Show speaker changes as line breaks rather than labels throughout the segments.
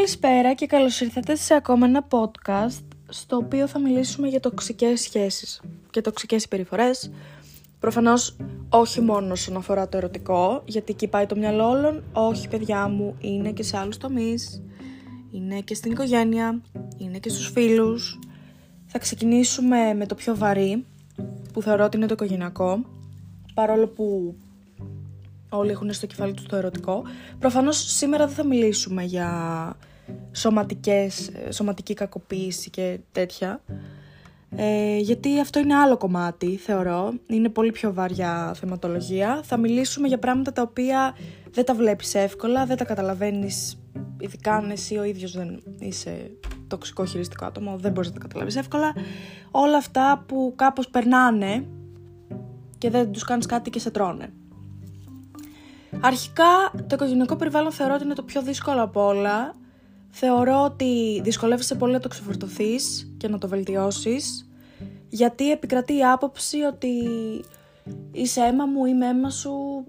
Καλησπέρα και καλώς ήρθατε σε ακόμα ένα podcast στο οποίο θα μιλήσουμε για τοξικές σχέσεις και τοξικές συμπεριφορές. Προφανώς όχι μόνο όσον αφορά το ερωτικό, γιατί εκεί πάει το μυαλό όλων. Όχι παιδιά μου, είναι και σε άλλους τομείς, είναι και στην οικογένεια, είναι και στους φίλους. Θα ξεκινήσουμε με το πιο βαρύ, που θεωρώ ότι είναι το οικογενειακό, παρόλο που όλοι έχουν στο κεφάλι τους το ερωτικό. Προφανώς σήμερα δεν θα μιλήσουμε για σωματικές, σωματική κακοποίηση και τέτοια. Ε, γιατί αυτό είναι άλλο κομμάτι, θεωρώ. Είναι πολύ πιο βαριά θεματολογία. Θα μιλήσουμε για πράγματα τα οποία δεν τα βλέπεις εύκολα, δεν τα καταλαβαίνεις, ειδικά αν εσύ ο ίδιος δεν είσαι τοξικό χειριστικό άτομο, δεν μπορείς να τα καταλάβεις εύκολα. Όλα αυτά που κάπως περνάνε και δεν τους κάνεις κάτι και σε τρώνε. Αρχικά το οικογενειακό περιβάλλον θεωρώ ότι είναι το πιο δύσκολο από όλα. Θεωρώ ότι δυσκολεύεσαι πολύ να το ξεφορτωθείς και να το βελτιώσεις γιατί επικρατεί η άποψη ότι είσαι αίμα μου, είμαι αίμα σου,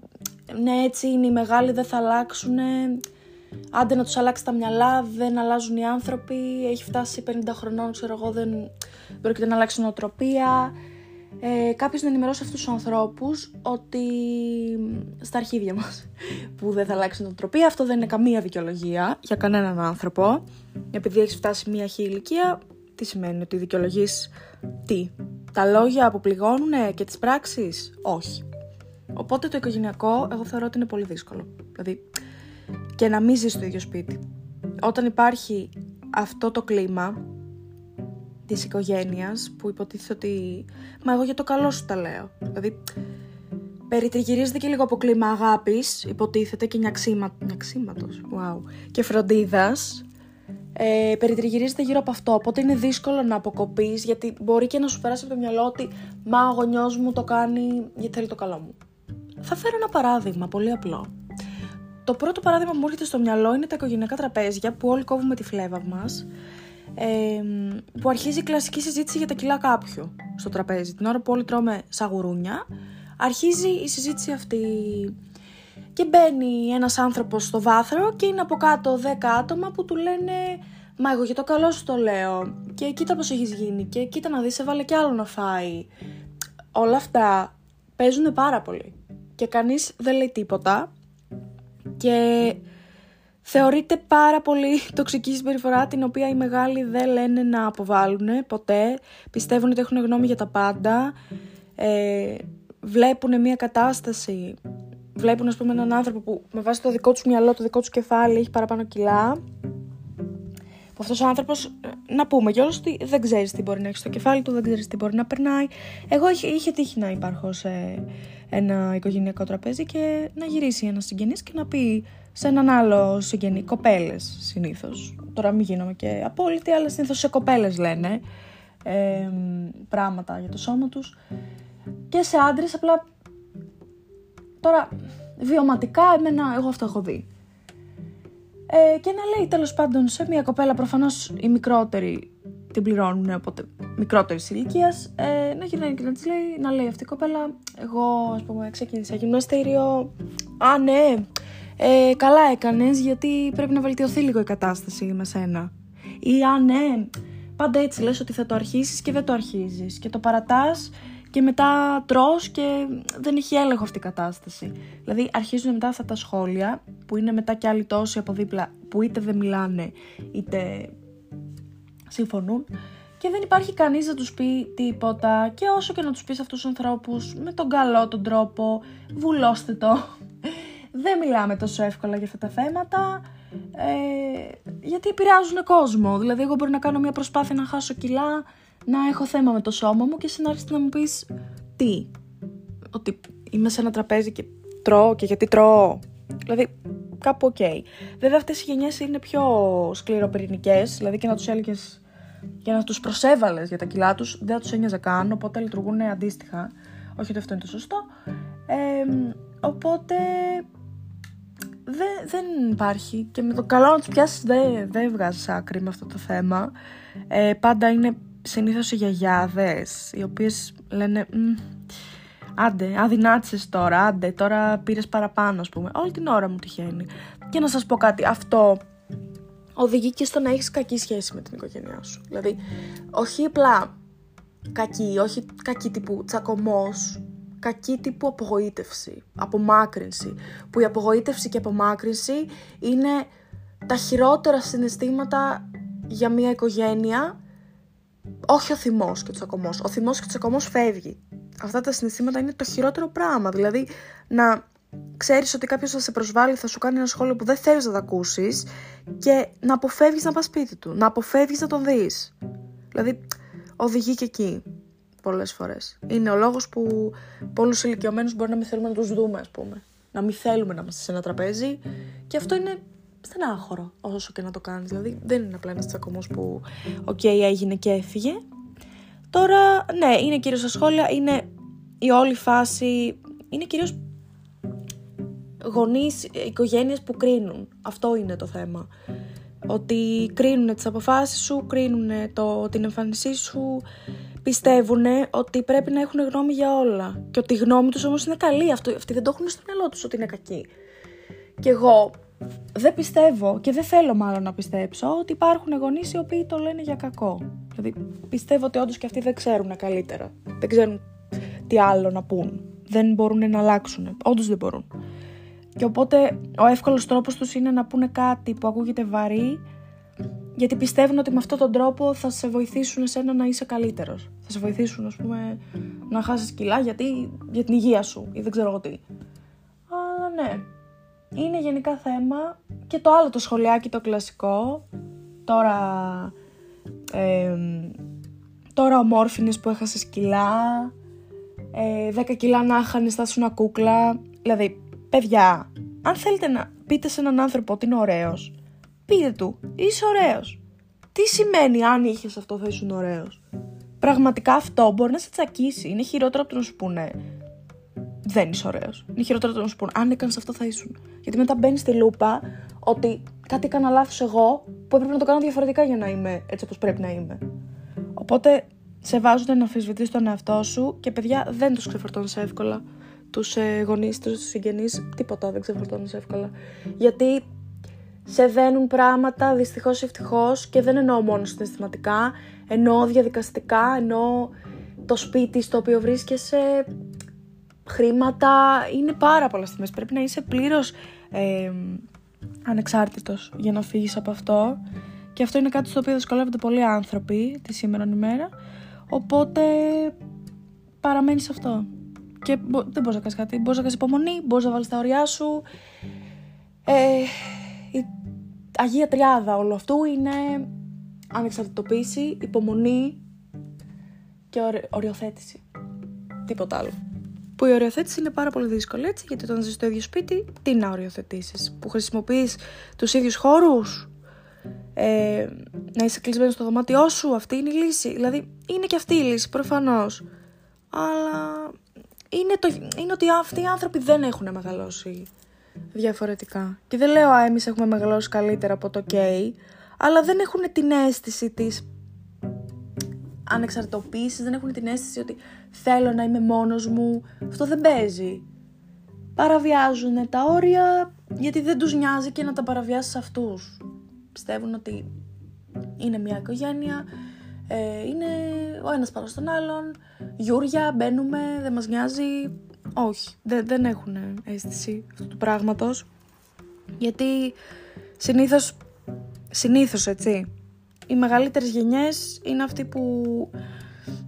ναι έτσι είναι οι μεγάλοι δεν θα αλλάξουν, άντε να τους αλλάξει τα μυαλά, δεν αλλάζουν οι άνθρωποι, έχει φτάσει 50 χρονών ξέρω εγώ δεν πρόκειται να αλλάξει νοοτροπία, ε, κάποιος να ενημερώσει αυτούς τους ανθρώπους ότι στα αρχίδια μας που δεν θα αλλάξει την τροπή. Αυτό δεν είναι καμία δικαιολογία για κανέναν άνθρωπο. Επειδή έχεις φτάσει μία χή ηλικία, τι σημαίνει ότι δικαιολογείς τι; Τα λόγια που πληγώνουν και τις πράξεις, όχι. Οπότε το οικογενειακό, εγώ θεωρώ ότι είναι πολύ δύσκολο. Δηλαδή, και να μην ζεις στο ίδιο σπίτι. Όταν υπάρχει αυτό το κλίμα, της οικογένειας που υποτίθεται ότι «Μα εγώ για το καλό σου τα λέω». Δηλαδή, περιτριγυρίζεται και λίγο από κλίμα αγάπης, υποτίθεται και νιαξίμα... νιαξίματος, wow, και φροντίδας. Ε, περιτριγυρίζεται γύρω από αυτό, οπότε είναι δύσκολο να αποκοπείς γιατί μπορεί και να σου περάσει από το μυαλό ότι «Μα ο γονιός μου το κάνει γιατί θέλει το καλό μου». Θα φέρω ένα παράδειγμα, πολύ απλό. Το πρώτο παράδειγμα που μου έρχεται στο μυαλό είναι τα οικογενειακά τραπέζια που όλοι κόβουμε τη φλέβα μας ε, που αρχίζει η κλασική συζήτηση για τα κιλά κάποιου στο τραπέζι. Την ώρα που όλοι τρώμε σαγουρούνια, αρχίζει η συζήτηση αυτή. Και μπαίνει ένας άνθρωπος στο βάθρο και είναι από κάτω 10 άτομα που του λένε «Μα εγώ για το καλό σου το λέω» και κοίτα πως έχεις γίνει και κοίτα να δεις έβαλε κι άλλο να φάει. Όλα αυτά παίζουν πάρα πολύ και κανείς δεν λέει τίποτα και Θεωρείται πάρα πολύ τοξική συμπεριφορά την οποία οι μεγάλοι δεν λένε να αποβάλουν ποτέ. Πιστεύουν ότι έχουν γνώμη για τα πάντα. Ε, βλέπουν μια κατάσταση. Βλέπουν ας πούμε έναν άνθρωπο που με βάση το δικό τους μυαλό, το δικό τους κεφάλι έχει παραπάνω κιλά. Που αυτός ο άνθρωπος, ε, να πούμε κιόλας ότι δεν ξέρεις τι μπορεί να έχεις στο κεφάλι του, δεν ξέρεις τι μπορεί να περνάει. Εγώ είχε, είχε τύχει να υπάρχω σε ένα οικογενειακό τραπέζι και να γυρίσει ένας συγγενής και να πει σε έναν άλλο συγγενή, κοπέλες συνήθως. Τώρα μην γίνομαι και απόλυτη, αλλά συνήθως σε κοπέλες λένε ε, πράγματα για το σώμα τους. Και σε άντρες απλά. Τώρα, βιωματικά, εμένα, εγώ αυτό έχω δει. Ε, και να λέει τέλος πάντων σε μια κοπέλα, προφανώς οι μικρότεροι την πληρώνουν, οπότε μικρότερη ηλικίας, ε, να γυρνάει και να της λέει, να λέει αυτή η κοπέλα, εγώ ας πούμε ξεκίνησα γυμναστήριο. Α, ναι, ε, καλά έκανες γιατί πρέπει να βελτιωθεί λίγο η κατάσταση με σένα. Ή α ναι, πάντα έτσι λες ότι θα το αρχίσεις και δεν το αρχίζεις και το παρατάς και μετά τρως και δεν έχει έλεγχο αυτή η κατάσταση. Δηλαδή αρχίζουν μετά αυτά τα σχόλια που είναι μετά και άλλοι τόσοι από δίπλα που είτε δεν μιλάνε είτε συμφωνούν και δεν υπάρχει κανείς να τους πει τίποτα και όσο και να τους πεις αυτούς τους ανθρώπους με τον καλό τον τρόπο βουλώστε το δεν μιλάμε τόσο εύκολα για αυτά τα θέματα ε, γιατί επηρεάζουν κόσμο. Δηλαδή, εγώ μπορεί να κάνω μια προσπάθεια να χάσω κιλά, να έχω θέμα με το σώμα μου και εσύ να να μου πεις τι. Ότι είμαι σε ένα τραπέζι και τρώω και γιατί τρώω. Δηλαδή, κάπου ok. Okay. Βέβαια, αυτές οι γενιές είναι πιο σκληροπυρηνικές, δηλαδή και να τους έλεγε για να τους προσέβαλες για τα κιλά τους, δεν θα τους ένοιαζε καν, οπότε λειτουργούν αντίστοιχα. Όχι ότι αυτό είναι το σωστό. Ε, οπότε δεν, δεν υπάρχει και με το καλό να τους πιάσεις δεν, δεν βγάζεις άκρη με αυτό το θέμα. Ε, πάντα είναι συνήθως οι γιαγιάδες οι οποίες λένε άντε αδυνάτησες τώρα, άντε τώρα πήρες παραπάνω ας πούμε. Όλη την ώρα μου τυχαίνει. Και να σας πω κάτι, αυτό οδηγεί και στο να έχεις κακή σχέση με την οικογένειά σου. Δηλαδή, όχι απλά κακή, όχι κακή τύπου τσακωμός, κακή τύπου απογοήτευση, απομάκρυνση, που η απογοήτευση και η απομάκρυνση είναι τα χειρότερα συναισθήματα για μια οικογένεια, όχι ο θυμός και ο τσακωμός. Ο θυμός και ο τσακωμός φεύγει. Αυτά τα συναισθήματα είναι το χειρότερο πράγμα. Δηλαδή, να ξέρεις ότι κάποιος θα σε προσβάλλει, θα σου κάνει ένα σχόλιο που δεν θέλεις να τα ακούσεις και να αποφεύγεις να πας σπίτι του, να αποφεύγεις να τον δεις. Δηλαδή, οδηγεί και εκεί πολλές φορές. Είναι ο λόγος που πολλούς ηλικιωμένους μπορεί να μην θέλουμε να τους δούμε, ας πούμε. Να μην θέλουμε να είμαστε σε ένα τραπέζι και αυτό είναι στενάχωρο όσο και να το κάνεις. Δηλαδή δεν είναι απλά ένας τσακωμός που ok okay, έγινε και έφυγε. Τώρα, ναι, είναι κυρίως στα σχόλια, είναι η όλη φάση, είναι κυρίως γονείς, οικογένειες που κρίνουν. Αυτό είναι το θέμα. Ότι κρίνουν τις αποφάσεις σου, κρίνουν το, την εμφάνισή σου, πιστεύουν ότι πρέπει να έχουν γνώμη για όλα. Και ότι η γνώμη τους όμως είναι καλή. Αυτό, αυτοί δεν το έχουν στο μυαλό τους ότι είναι κακή. Και εγώ δεν πιστεύω και δεν θέλω μάλλον να πιστέψω ότι υπάρχουν γονείς οι οποίοι το λένε για κακό. Δηλαδή πιστεύω ότι όντως και αυτοί δεν ξέρουν καλύτερα. Δεν ξέρουν τι άλλο να πούν. Δεν μπορούν να αλλάξουν. Όντως δεν μπορούν. Και οπότε ο εύκολος τρόπος τους είναι να πούνε κάτι που ακούγεται βαρύ γιατί πιστεύουν ότι με αυτόν τον τρόπο θα σε βοηθήσουν εσένα να είσαι καλύτερος. Θα σε βοηθήσουν, ας πούμε, να χάσεις κιλά γιατί, για την υγεία σου ή δεν ξέρω εγώ τι. Αλλά ναι, είναι γενικά θέμα και το άλλο το σχολιάκι το κλασικό. Τώρα, ε, τώρα ομόρφινες που έχασες κιλά, ε, 10 κιλά να χάνεις θα σου κούκλα. Δηλαδή, παιδιά, αν θέλετε να πείτε σε έναν άνθρωπο ότι είναι ωραίος, πείτε του, είσαι ωραίος. Τι σημαίνει αν είχες αυτό θα ήσουν ωραίος; Πραγματικά αυτό μπορεί να σε τσακίσει. Είναι χειρότερο από το να σου πούνε δεν είσαι ωραίος. Είναι χειρότερο από το να σου πούνε αν έκανε αυτό θα ήσουν. Γιατί μετά μπαίνεις στη λούπα ότι κάτι έκανα λάθος εγώ που έπρεπε να το κάνω διαφορετικά για να είμαι έτσι όπως πρέπει να είμαι. Οπότε σε βάζουν να αμφισβητεί τον εαυτό σου και παιδιά δεν τους ξεφορτώνεις εύκολα. Τους ε, γονείς, τους συγγενείς, τίποτα δεν ξεφορτώνεις εύκολα. Γιατί σε δένουν πράγματα δυστυχώς ή ευτυχώς και δεν εννοώ μόνο συναισθηματικά, εννοώ διαδικαστικά, εννοώ το σπίτι στο οποίο βρίσκεσαι, χρήματα, είναι πάρα πολλά στιγμές. Πρέπει να είσαι πλήρως ε, ανεξάρτητος για να φύγεις από αυτό και αυτό είναι κάτι στο οποίο δυσκολεύονται πολλοί άνθρωποι τη σήμερα ημέρα, οπότε παραμένεις αυτό. Και δεν μπορείς να κάνεις κάτι, μπορείς να κάνεις υπομονή, μπορείς να βάλεις τα ωριά σου, ε, η Αγία Τριάδα όλο αυτού είναι ανεξαρτητοποίηση, υπομονή και οριοθέτηση. Τίποτα άλλο. Που η οριοθέτηση είναι πάρα πολύ δύσκολη έτσι, γιατί όταν ζεις στο ίδιο σπίτι, τι να οριοθετήσεις, που χρησιμοποιείς τους ίδιους χώρους, ε, να είσαι κλεισμένος στο δωμάτιό σου, αυτή είναι η λύση. Δηλαδή, είναι και αυτή η λύση, προφανώς. Αλλά είναι, το, είναι ότι αυτοί οι άνθρωποι δεν έχουν μεγαλώσει διαφορετικά. Και δεν λέω, α, εμείς έχουμε μεγαλώσει καλύτερα από το OK, αλλά δεν έχουν την αίσθηση της ανεξαρτητοποίησης, δεν έχουν την αίσθηση ότι θέλω να είμαι μόνος μου. Αυτό δεν παίζει. Παραβιάζουν τα όρια γιατί δεν τους νοιάζει και να τα παραβιάσεις αυτούς. Πιστεύουν ότι είναι μια οικογένεια, ε, είναι ο ένας πάνω στον άλλον, γιούρια, μπαίνουμε, δεν μας νοιάζει, όχι, δεν, δεν έχουν αίσθηση αυτού του πράγματος. Γιατί συνήθως, συνήθως έτσι, οι μεγαλύτερες γενιές είναι, αυτοί που,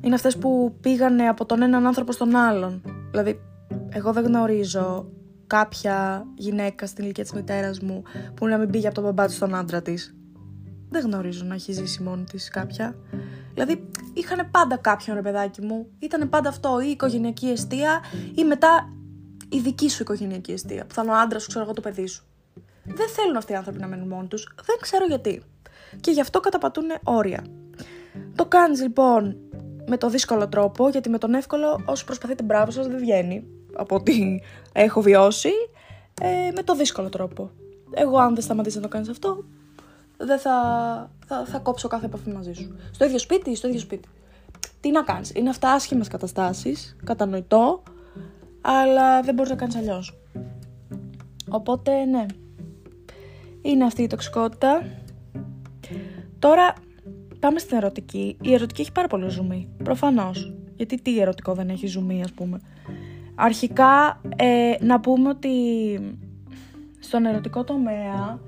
είναι αυτές που πήγανε από τον έναν άνθρωπο στον άλλον. Δηλαδή, εγώ δεν γνωρίζω κάποια γυναίκα στην ηλικία της μητέρας μου που να μην πήγε από τον μπαμπά της στον άντρα της. Δεν γνωρίζω να έχει ζήσει μόνη της κάποια. Δηλαδή, είχαν πάντα κάποιον ρε παιδάκι μου. Ήταν πάντα αυτό, η οικογενειακή αιστεία ή μετά η δική σου οικογενειακή αιστεία. Που θα είναι ο άντρας σου, ξέρω εγώ, το παιδί σου. Δεν θέλουν αυτοί οι άνθρωποι να μένουν μόνοι τους. Δεν ξέρω γιατί. Και γι' αυτό καταπατούν όρια. Το κάνεις λοιπόν με το δύσκολο τρόπο, γιατί με τον εύκολο, όσο προσπαθείτε μπράβο σας, δεν βγαίνει από ό,τι έχω βιώσει. Ε, με το δύσκολο τρόπο. Εγώ, αν δεν σταματήσει να το κάνεις αυτό, δεν θα, θα, θα κόψω κάθε επαφή μαζί σου. Στο ίδιο σπίτι, στο ίδιο σπίτι. Τι να κάνεις; Είναι αυτά άσχημες καταστάσεις, κατανοητό, αλλά δεν μπορείς να κάνεις αλλιώς. Οπότε, ναι. Είναι αυτή η τοξικότητα. Τώρα πάμε στην ερωτική. Η ερωτική έχει πάρα πολύ ζουμί. Προφανώς. Γιατί τι ερωτικό δεν έχει ζουμί, ας πούμε. Αρχικά, ε, να πούμε ότι στον ερωτικό τομέα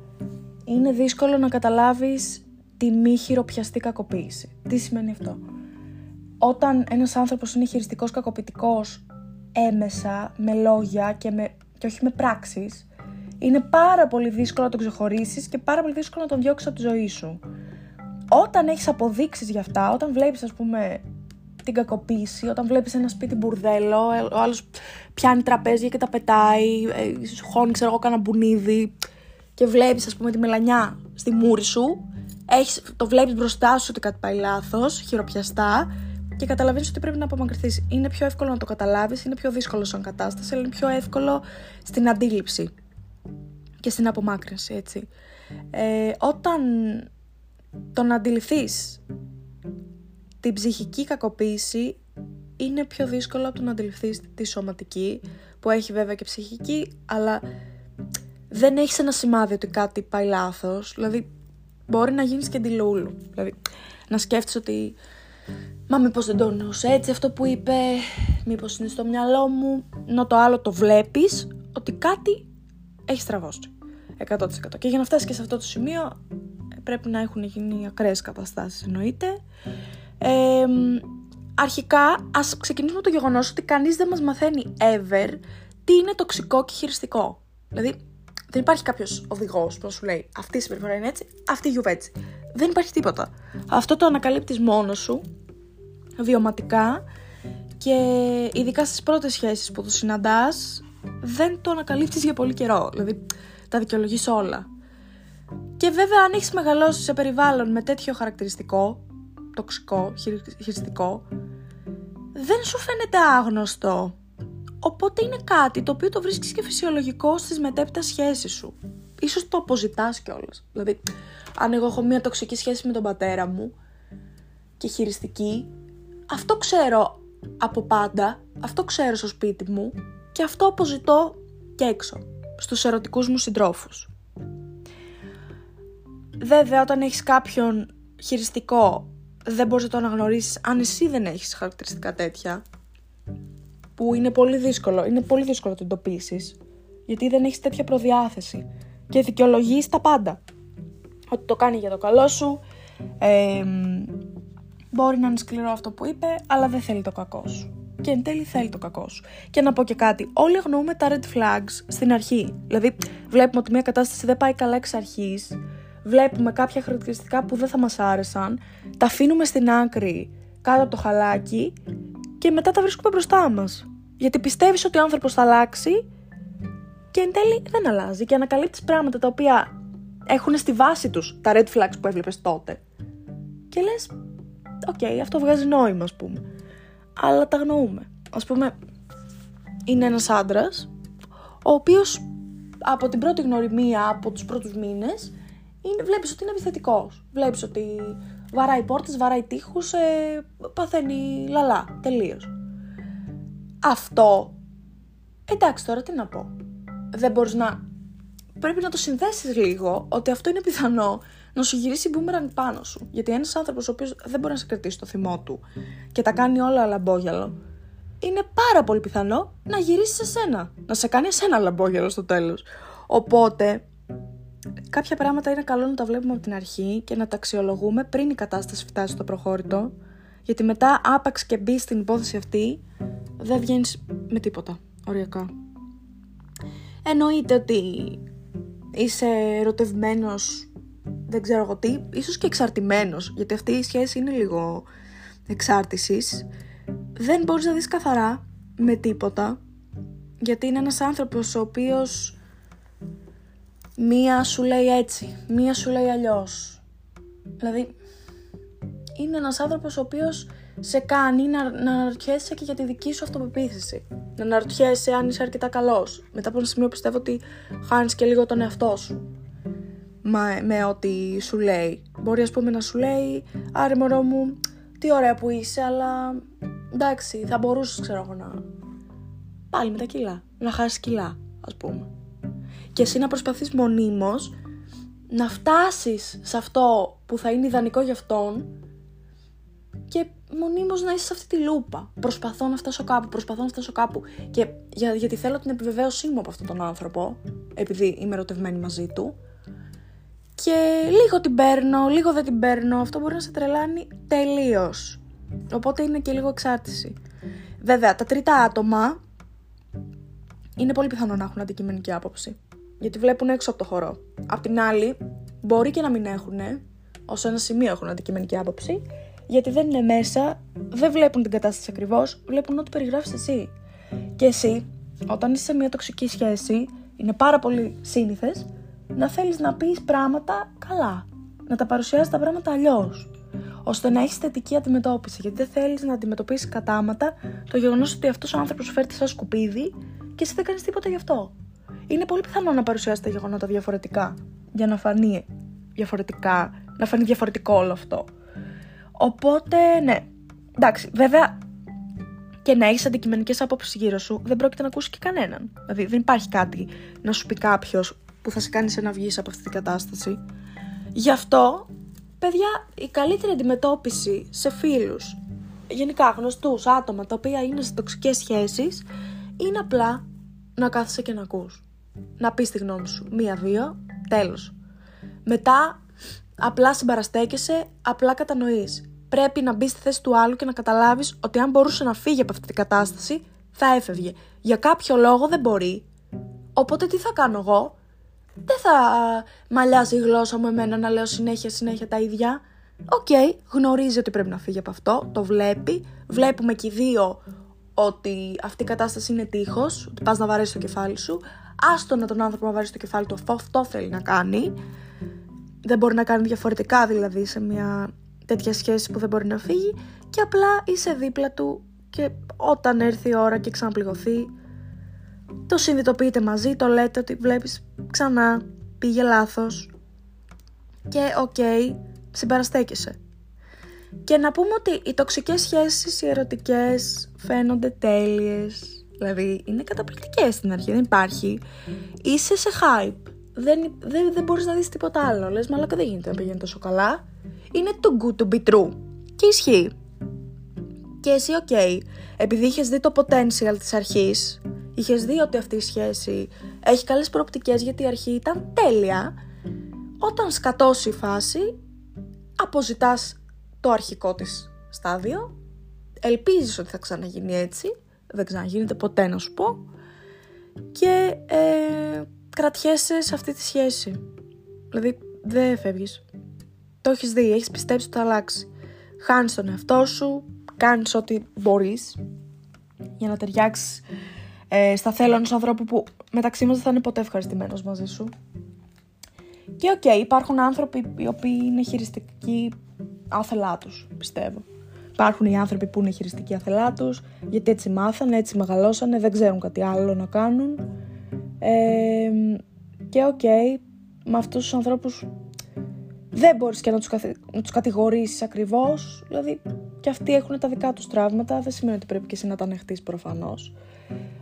είναι δύσκολο να καταλάβεις τη μη χειροπιαστή κακοποίηση. Τι σημαίνει αυτό; Όταν ένας άνθρωπος είναι χειριστικός κακοποιητικός έμεσα, με λόγια και, με, και όχι με πράξεις, είναι πάρα πολύ δύσκολο να τον ξεχωρίσεις και πάρα πολύ δύσκολο να τον διώξεις από τη ζωή σου. Όταν έχεις αποδείξεις για αυτά, όταν βλέπεις ας πούμε την κακοποίηση, όταν βλέπεις ένα σπίτι μπουρδέλο, ο άλλος πιάνει τραπέζια και τα πετάει, ε, χώνει ξέρω εγώ κάνα μπουνίδι και βλέπεις ας πούμε τη μελανιά στη μούρη σου, έχεις, το βλέπεις μπροστά σου ότι κάτι πάει λάθος, χειροπιαστά και καταλαβαίνεις ότι πρέπει να απομακρυνθείς. Είναι πιο εύκολο να το καταλάβεις, είναι πιο δύσκολο σαν κατάσταση, αλλά είναι πιο εύκολο στην αντίληψη και στην απομάκρυνση, έτσι. Ε, όταν τον αντιληφθείς την ψυχική κακοποίηση είναι πιο δύσκολο από το να αντιληφθείς τη σωματική, που έχει βέβαια και ψυχική, αλλά δεν έχεις ένα σημάδι ότι κάτι πάει λάθος. Δηλαδή, μπορεί να γίνεις και αντιλούλου. Δηλαδή, να σκέφτεσαι ότι Μα μήπως δεν το εννοούσε έτσι αυτό που είπε, μήπως είναι στο μυαλό μου, να το άλλο το βλέπεις ότι κάτι έχει στραβώσει. 100%. Και για να φτάσεις και σε αυτό το σημείο πρέπει να έχουν γίνει ακραίες καταστάσεις εννοείται. Ε, αρχικά ας ξεκινήσουμε το γεγονός ότι κανείς δεν μας μαθαίνει ever τι είναι τοξικό και χειριστικό. Δηλαδή δεν υπάρχει κάποιος οδηγός που σου λέει αυτή η συμπεριφορά είναι έτσι, αυτή η γιουβ έτσι. Δεν υπάρχει τίποτα. Αυτό το ανακαλύπτεις μόνος σου, βιωματικά και ειδικά στις πρώτες σχέσεις που το συναντάς δεν το ανακαλύπτεις για πολύ καιρό. Δηλαδή τα δικαιολογείς όλα. Και βέβαια αν έχεις μεγαλώσει σε περιβάλλον με τέτοιο χαρακτηριστικό, τοξικό, χειριστικό, δεν σου φαίνεται άγνωστο. Οπότε είναι κάτι το οποίο το βρίσκεις και φυσιολογικό στις μετέπειτα σχέσεις σου. Ίσως το αποζητάς κιόλας. Δηλαδή, αν εγώ έχω μια τοξική σχέση με τον πατέρα μου και χειριστική, αυτό ξέρω από πάντα, αυτό ξέρω στο σπίτι μου και αυτό αποζητώ και έξω, στους ερωτικούς μου συντρόφους. Βέβαια, όταν έχεις κάποιον χειριστικό, δεν μπορείς να το αναγνωρίσεις αν εσύ δεν έχεις χαρακτηριστικά τέτοια, που είναι πολύ δύσκολο, είναι πολύ δύσκολο να το εντοπίσεις, γιατί δεν έχεις τέτοια προδιάθεση και δικαιολογείς τα πάντα. Ότι το κάνει για το καλό σου, ε, μπορεί να είναι σκληρό αυτό που είπε, αλλά δεν θέλει το κακό σου. Και εν τέλει θέλει το κακό σου. Και να πω και κάτι, όλοι αγνοούμε τα red flags στην αρχή. Δηλαδή, βλέπουμε ότι μια κατάσταση δεν πάει καλά εξ αρχής, βλέπουμε κάποια χαρακτηριστικά που δεν θα μας άρεσαν, τα αφήνουμε στην άκρη κάτω από το χαλάκι και μετά τα βρίσκουμε μπροστά μας. Γιατί πιστεύεις ότι ο άνθρωπος θα αλλάξει και εν τέλει δεν αλλάζει και ανακαλύπτεις πράγματα τα οποία έχουν στη βάση τους τα red flags που έβλεπες τότε. Και λες, ok, okay, αυτό βγάζει νόημα ας πούμε. Αλλά τα αγνοούμε. Ας πούμε, είναι ένας άντρας, ο οποίος από την πρώτη γνωριμία, από τους πρώτους μήνες, είναι, βλέπεις ότι είναι επιθετικός. Βλέπεις ότι βαράει πόρτες, βαράει τείχους, ε, παθαίνει λαλά, τελείως. Αυτό, εντάξει τώρα τι να πω, δεν μπορείς να... Πρέπει να το συνδέσεις λίγο ότι αυτό είναι πιθανό να σου γυρίσει μπούμεραν πάνω σου. Γιατί ένας άνθρωπος ο οποίος δεν μπορεί να σε κρατήσει το θυμό του και τα κάνει όλα λαμπόγιαλο, είναι πάρα πολύ πιθανό να γυρίσει σε σένα. Να σε κάνει εσένα λαμπόγιαλο στο τέλος. Οπότε, κάποια πράγματα είναι καλό να τα βλέπουμε από την αρχή και να τα αξιολογούμε πριν η κατάσταση φτάσει στο προχώρητο, γιατί μετά άπαξ και μπει στην υπόθεση αυτή, δεν βγαίνεις με τίποτα, οριακά. Εννοείται ότι είσαι ερωτευμένος, δεν ξέρω εγώ τι, ίσως και εξαρτημένος, γιατί αυτή η σχέση είναι λίγο εξάρτησης, δεν μπορείς να δεις καθαρά με τίποτα, γιατί είναι ένας άνθρωπος ο οποίος Μία σου λέει έτσι, μία σου λέει αλλιώς. Δηλαδή, είναι ένας άνθρωπος ο οποίος σε κάνει να, να αναρωτιέσαι και για τη δική σου αυτοπεποίθηση. Να αναρωτιέσαι αν είσαι αρκετά καλός. Μετά από ένα σημείο πιστεύω ότι χάνεις και λίγο τον εαυτό σου. Μα, με ό,τι σου λέει. Μπορεί ας πούμε να σου λέει, άρε μωρό μου, τι ωραία που είσαι, αλλά εντάξει, θα μπορούσες ξέρω εγώ να... Πάλι με τα κιλά, να χάσεις κιλά, ας πούμε και εσύ να προσπαθείς μονίμως να φτάσεις σε αυτό που θα είναι ιδανικό για αυτόν και μονίμως να είσαι σε αυτή τη λούπα. Προσπαθώ να φτάσω κάπου, προσπαθώ να φτάσω κάπου. Και για, γιατί θέλω την επιβεβαίωσή μου από αυτόν τον άνθρωπο, επειδή είμαι ερωτευμένη μαζί του. Και λίγο την παίρνω, λίγο δεν την παίρνω. Αυτό μπορεί να σε τρελάνει τελείως. Οπότε είναι και λίγο εξάρτηση. Βέβαια, τα τρίτα άτομα είναι πολύ πιθανό να έχουν αντικειμενική άποψη. Γιατί βλέπουν έξω από το χώρο. Απ' την άλλη, μπορεί και να μην έχουν, ως ένα σημείο έχουν αντικειμενική άποψη, γιατί δεν είναι μέσα, δεν βλέπουν την κατάσταση ακριβώς, βλέπουν ό,τι περιγράφεις εσύ. Και εσύ, όταν είσαι σε μια τοξική σχέση, είναι πάρα πολύ σύνηθες να θέλεις να πεις πράγματα καλά. Να τα παρουσιάζεις τα πράγματα αλλιώς. ώστε να έχεις θετική αντιμετώπιση. Γιατί δεν θέλεις να αντιμετωπίσεις κατάματα το γεγονός ότι αυτός ο άνθρωπος σου φέρει σαν σκουπίδι και εσύ δεν κάνεις τίποτα γι' αυτό. Είναι πολύ πιθανό να παρουσιάσει τα γεγονότα διαφορετικά για να φανεί διαφορετικά, να φανεί διαφορετικό όλο αυτό. Οπότε, ναι. Εντάξει, βέβαια και να έχεις αντικειμενικές απόψεις γύρω σου, δεν πρόκειται να ακούσει και κανέναν. Δηλαδή, δεν υπάρχει κάτι να σου πει κάποιος που θα σε κάνει να βγεις από αυτή την κατάσταση. Γι' αυτό, παιδιά, η καλύτερη αντιμετώπιση σε φίλους, γενικά γνωστούς άτομα τα οποία είναι σε τοξικές σχέσεις, είναι απλά να κάθεσαι και να ακούς. Να πεις τη γνώμη σου. Μία-δύο, τέλος. Μετά απλά συμπαραστέκεσαι, απλά κατανοείς. Πρέπει να μπεις στη θέση του άλλου και να καταλάβεις ότι αν μπορούσε να φύγει από αυτή την κατάσταση, θα έφευγε. Για κάποιο λόγο δεν μπορεί. Οπότε τι θα κάνω εγώ; Δεν θα μαλλιάζει η γλώσσα μου εμένα να λέω συνέχεια συνέχεια τα ίδια. Οκ, γνωρίζει ότι πρέπει να φύγει από αυτό, το βλέπει. Βλέπουμε και οι δύο ότι αυτή η κατάσταση είναι τείχος, ότι πας να βαρέσεις το κεφάλι σου. Άστο να τον άνθρωπο να βαρέσει το κεφάλι του, αυτό, αυτό θέλει να κάνει. Δεν μπορεί να κάνει διαφορετικά δηλαδή σε μια τέτοια σχέση που δεν μπορεί να φύγει και απλά είσαι δίπλα του και όταν έρθει η ώρα και ξαναπληγωθεί το συνειδητοποιείτε μαζί, το λέτε ότι βλέπεις ξανά, πήγε λάθος και ok, okay, συμπαραστέκεσαι. Και να πούμε ότι οι τοξικές σχέσεις, οι ερωτικές, φαίνονται τέλειες. Δηλαδή, είναι καταπληκτικές στην αρχή, δεν υπάρχει. Είσαι σε hype. Δεν, δεν, δεν μπορείς να δεις τίποτα άλλο. Λες, μαλάκα δεν γίνεται να πηγαίνει τόσο καλά. Είναι too good to be true. Και ισχύει. Και εσύ, ok, okay, επειδή είχες δει το potential της αρχής, είχες δει ότι αυτή η σχέση έχει καλές προοπτικές γιατί η αρχή ήταν τέλεια, όταν σκατώσεις η φάση, αποζητάς το αρχικό της στάδιο, ελπίζεις ότι θα ξαναγίνει έτσι, δεν ξαναγίνεται ποτέ να σου πω, και ε, κρατιέσαι σε αυτή τη σχέση. Δηλαδή δεν φεύγεις. Το έχεις δει, έχεις πιστέψει ότι θα αλλάξει. Χάνεις τον εαυτό σου, κάνεις ό,τι μπορείς για να ταιριάξεις ε, στα θέλω ενός ανθρώπου που μεταξύ μας δεν θα είναι ποτέ ευχαριστημένος μαζί σου. Και ok, okay, υπάρχουν άνθρωποι οι οποίοι είναι χειριστικοί άθελά τους, πιστεύω. Υπάρχουν οι άνθρωποι που είναι χειριστικοί άθελά του, γιατί έτσι μάθανε, έτσι μεγαλώσανε, δεν ξέρουν κάτι άλλο να κάνουν. Ε, και ok, okay, με αυτούς τους ανθρώπους δεν μπορείς και να τους, καθε... να τους κατηγορήσεις ακριβώς, δηλαδή και αυτοί έχουν τα δικά τους τραύματα, δεν σημαίνει ότι πρέπει και εσύ να τα ανεχτείς προφανώς.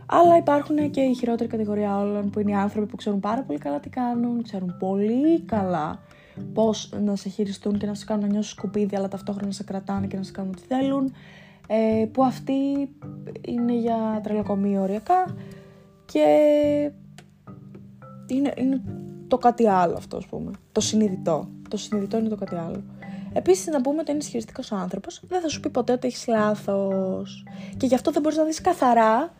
Αλλά υπάρχουν και η χειρότερη κατηγορία όλων που είναι οι άνθρωποι που ξέρουν πάρα πολύ καλά τι κάνουν, ξέρουν πολύ καλά πώς να σε χειριστούν και να σε κάνουν να νιώσεις σκουπίδι, αλλά ταυτόχρονα να σε κρατάνε και να σε κάνουν ό,τι θέλουν. Ε, που αυτοί είναι για τρελοκομείο οριακά και είναι, είναι το κάτι άλλο αυτό, ας πούμε. Το συνειδητό. Το συνειδητό είναι το κάτι άλλο. Επίσης, να πούμε ότι είναι ισχυριστικό άνθρωπος, δεν θα σου πει ποτέ ότι έχεις λάθος. Και γι' αυτό δεν μπορείς να δεις καθαρά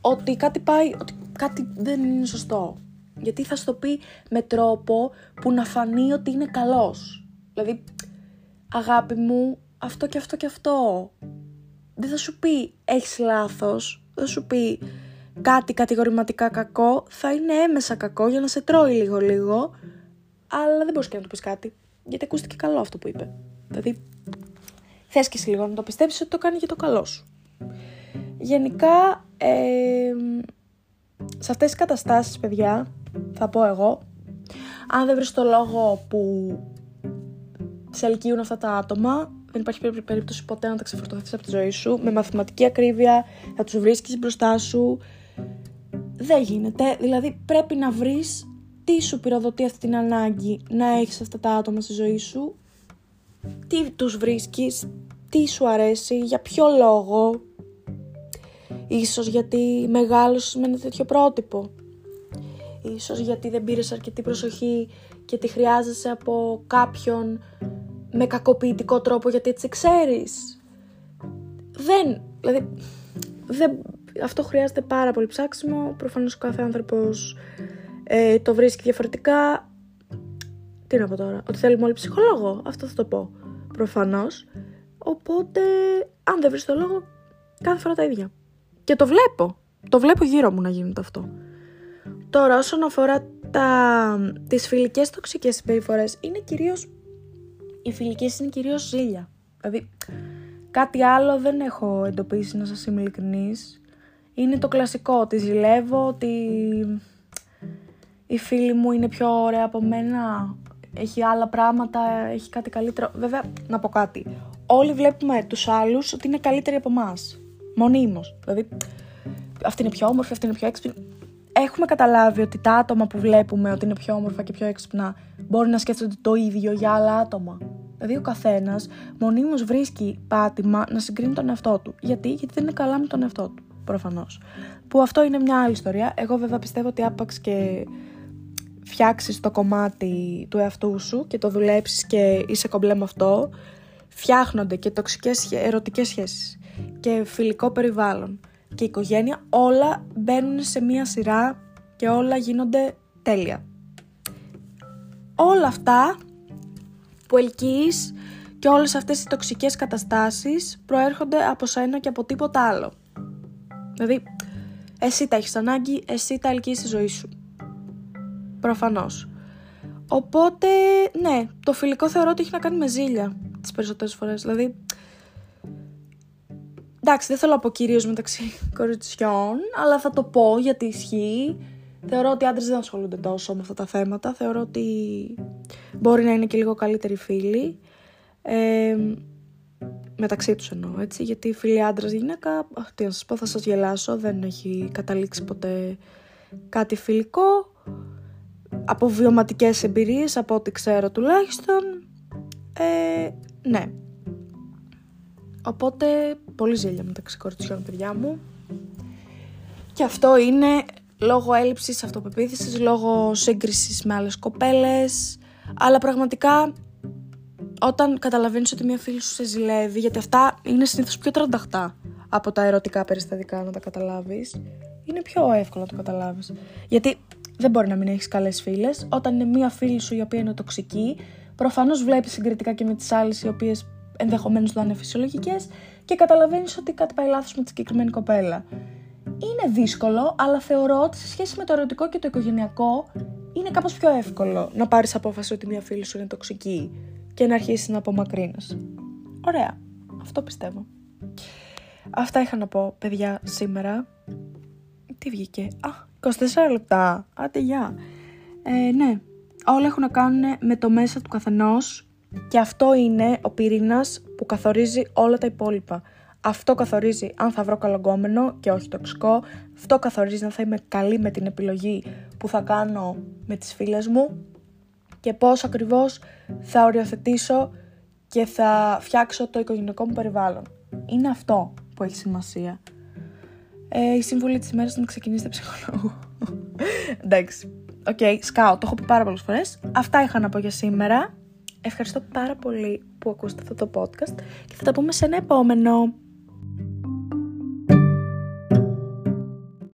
ότι κάτι πάει, ότι κάτι δεν είναι σωστό. Γιατί θα σου το πει με τρόπο που να φανεί ότι είναι καλός. Δηλαδή, αγάπη μου, αυτό και αυτό και αυτό. Δεν θα σου πει έχεις λάθος, δεν θα σου πει κάτι κατηγορηματικά κακό, θα είναι έμεσα κακό για να σε τρώει λίγο λίγο, αλλά δεν μπορείς και να του πεις κάτι, γιατί ακούστηκε καλό αυτό που είπε. Δηλαδή, θες και εσύ λίγο να το πιστέψεις ότι το κάνει για το καλό σου. Γενικά, ε, σε αυτές τις καταστάσεις, παιδιά, θα πω εγώ, αν δεν βρεις το λόγο που σε ελκύουν αυτά τα άτομα, δεν υπάρχει περίπτωση ποτέ να τα ξεφορτωθείς από τη ζωή σου. Με μαθηματική ακρίβεια θα τους βρίσκεις μπροστά σου. Δεν γίνεται. Δηλαδή πρέπει να βρεις τι σου πυροδοτεί αυτή την ανάγκη να έχεις αυτά τα άτομα στη ζωή σου, τι τους βρίσκεις, τι σου αρέσει, για ποιο λόγο, ίσως γιατί μεγάλωσες με ένα τέτοιο πρότυπο, ίσως γιατί δεν πήρες αρκετή προσοχή και τη χρειάζεσαι από κάποιον με κακοποιητικό τρόπο γιατί έτσι ξέρεις. Δεν, δηλαδή, δεν, αυτό χρειάζεται πάρα πολύ ψάξιμο, προφανώς ο κάθε άνθρωπος ε, το βρίσκει διαφορετικά. Τι να πω τώρα, ότι θέλουμε όλοι ψυχολόγο, αυτό θα το πω, προφανώς. Οπότε, αν δεν βρεις το λόγο, κάθε φορά τα ίδια. Και το βλέπω, το βλέπω γύρω μου να γίνεται αυτό. Τώρα, όσον αφορά τα, τις φιλικές τοξικές συμπεριφορές, είναι κυρίως, οι φιλικές είναι κυρίως ζήλια. Δηλαδή, κάτι άλλο δεν έχω εντοπίσει να σας είμαι ειλικρινής. Είναι το κλασικό, ότι ζηλεύω, ότι η φίλη μου είναι πιο ωραία από μένα, έχει άλλα πράγματα, έχει κάτι καλύτερο. Βέβαια, να πω κάτι. Όλοι βλέπουμε τους άλλους ότι είναι καλύτεροι από εμάς. Μονίμως. Δηλαδή, αυτή είναι πιο όμορφη, αυτή είναι πιο έξυπνη. Έχουμε καταλάβει ότι τα άτομα που βλέπουμε ότι είναι πιο όμορφα και πιο έξυπνα μπορεί να σκέφτονται το ίδιο για άλλα άτομα. Δηλαδή ο καθένας μονίμως βρίσκει πάτημα να συγκρίνει τον εαυτό του. Γιατί, Γιατί δεν είναι καλά με τον εαυτό του. Προφανώς. Που αυτό είναι μια άλλη ιστορία. Εγώ βέβαια πιστεύω ότι άπαξ και φτιάξεις το κομμάτι του εαυτού σου και το δουλέψεις και είσαι κομπλέ με αυτό, φτιάχνονται και τοξικές ερωτικές σχέσεις και φιλικό περιβάλλον και οικογένεια, όλα μπαίνουν σε μία σειρά και όλα γίνονται τέλεια. Όλα αυτά που ελκύεις και όλες αυτές οι τοξικές καταστάσεις προέρχονται από σένα και από τίποτα άλλο. Δηλαδή, εσύ τα έχεις ανάγκη, εσύ τα ελκύεις στη ζωή σου. Προφανώς. Οπότε, ναι, το φιλικό θεωρώ ότι έχει να κάνει με ζήλια τις περισσότερες φορές. Δηλαδή, εντάξει, δεν θέλω να πω κυρίως μεταξύ κοριτσιών, αλλά θα το πω γιατί ισχύει. Θεωρώ ότι οι άντρες δεν ασχολούνται τόσο με αυτά τα θέματα. Θεωρώ ότι μπορεί να είναι και λίγο καλύτεροι φίλοι. Ε, μεταξύ τους εννοώ, έτσι, γιατί φίλοι άντρας γυναίκα, αχ, τι να σας πω, θα σας γελάσω, δεν έχει καταλήξει ποτέ κάτι φιλικό από βιωματικές εμπειρίες, από ό,τι ξέρω τουλάχιστον. Ε, ναι. Οπότε, πολύ ζήλια μεταξύ κοριτσιών, παιδιά μου. Και αυτό είναι λόγω έλλειψης αυτοπεποίθησης, λόγω σύγκρισης με άλλες κοπέλες. Αλλά πραγματικά, όταν καταλαβαίνεις ότι μια φίλη σου σε ζηλεύει, γιατί αυτά είναι συνήθως πιο τρανταχτά από τα ερωτικά περιστατικά να τα καταλάβεις, είναι πιο εύκολο να το καταλάβεις. Γιατί δεν μπορεί να μην έχεις καλές φίλες. Όταν είναι μία φίλη σου η οποία είναι τοξική, προφανώς βλέπεις συγκριτικά και με τις άλλες οι οποίες ενδεχομένως να είναι φυσιολογικές και καταλαβαίνεις ότι κάτι πάει λάθος με τη συγκεκριμένη κοπέλα. Είναι δύσκολο, αλλά θεωρώ ότι σε σχέση με το ερωτικό και το οικογενειακό είναι κάπως πιο εύκολο να πάρεις απόφαση ότι μια φίλη σου είναι τοξική και να αρχίσεις να απομακρύνεις. Ωραία. Αυτό πιστεύω. Αυτά είχα να πω, παιδιά, σήμερα. Τι βγήκε; Α, 24 λεπτά. Άντε, γεια. Ε, ναι, όλα έχουν να κάνουν με το μέσα του καθενός και αυτό είναι ο πυρήνας που καθορίζει όλα τα υπόλοιπα. Αυτό καθορίζει αν θα βρω καλογκόμενο και όχι τοξικό. Αυτό καθορίζει αν θα είμαι καλή με την επιλογή που θα κάνω με τις φίλες μου και πώς ακριβώς θα οριοθετήσω και θα φτιάξω το οικογενειακό μου περιβάλλον. Είναι αυτό που έχει σημασία. Ε, η συμβουλή της ημέρας είναι να ξεκινήσετε ψυχολόγο. Εντάξει. Ok, okay, σκάω. Το έχω πει πάρα πολλές φορές. Αυτά είχα να πω για σήμερα. Ευχαριστώ πάρα πολύ που ακούσατε αυτό το podcast και θα τα πούμε σε ένα επόμενο.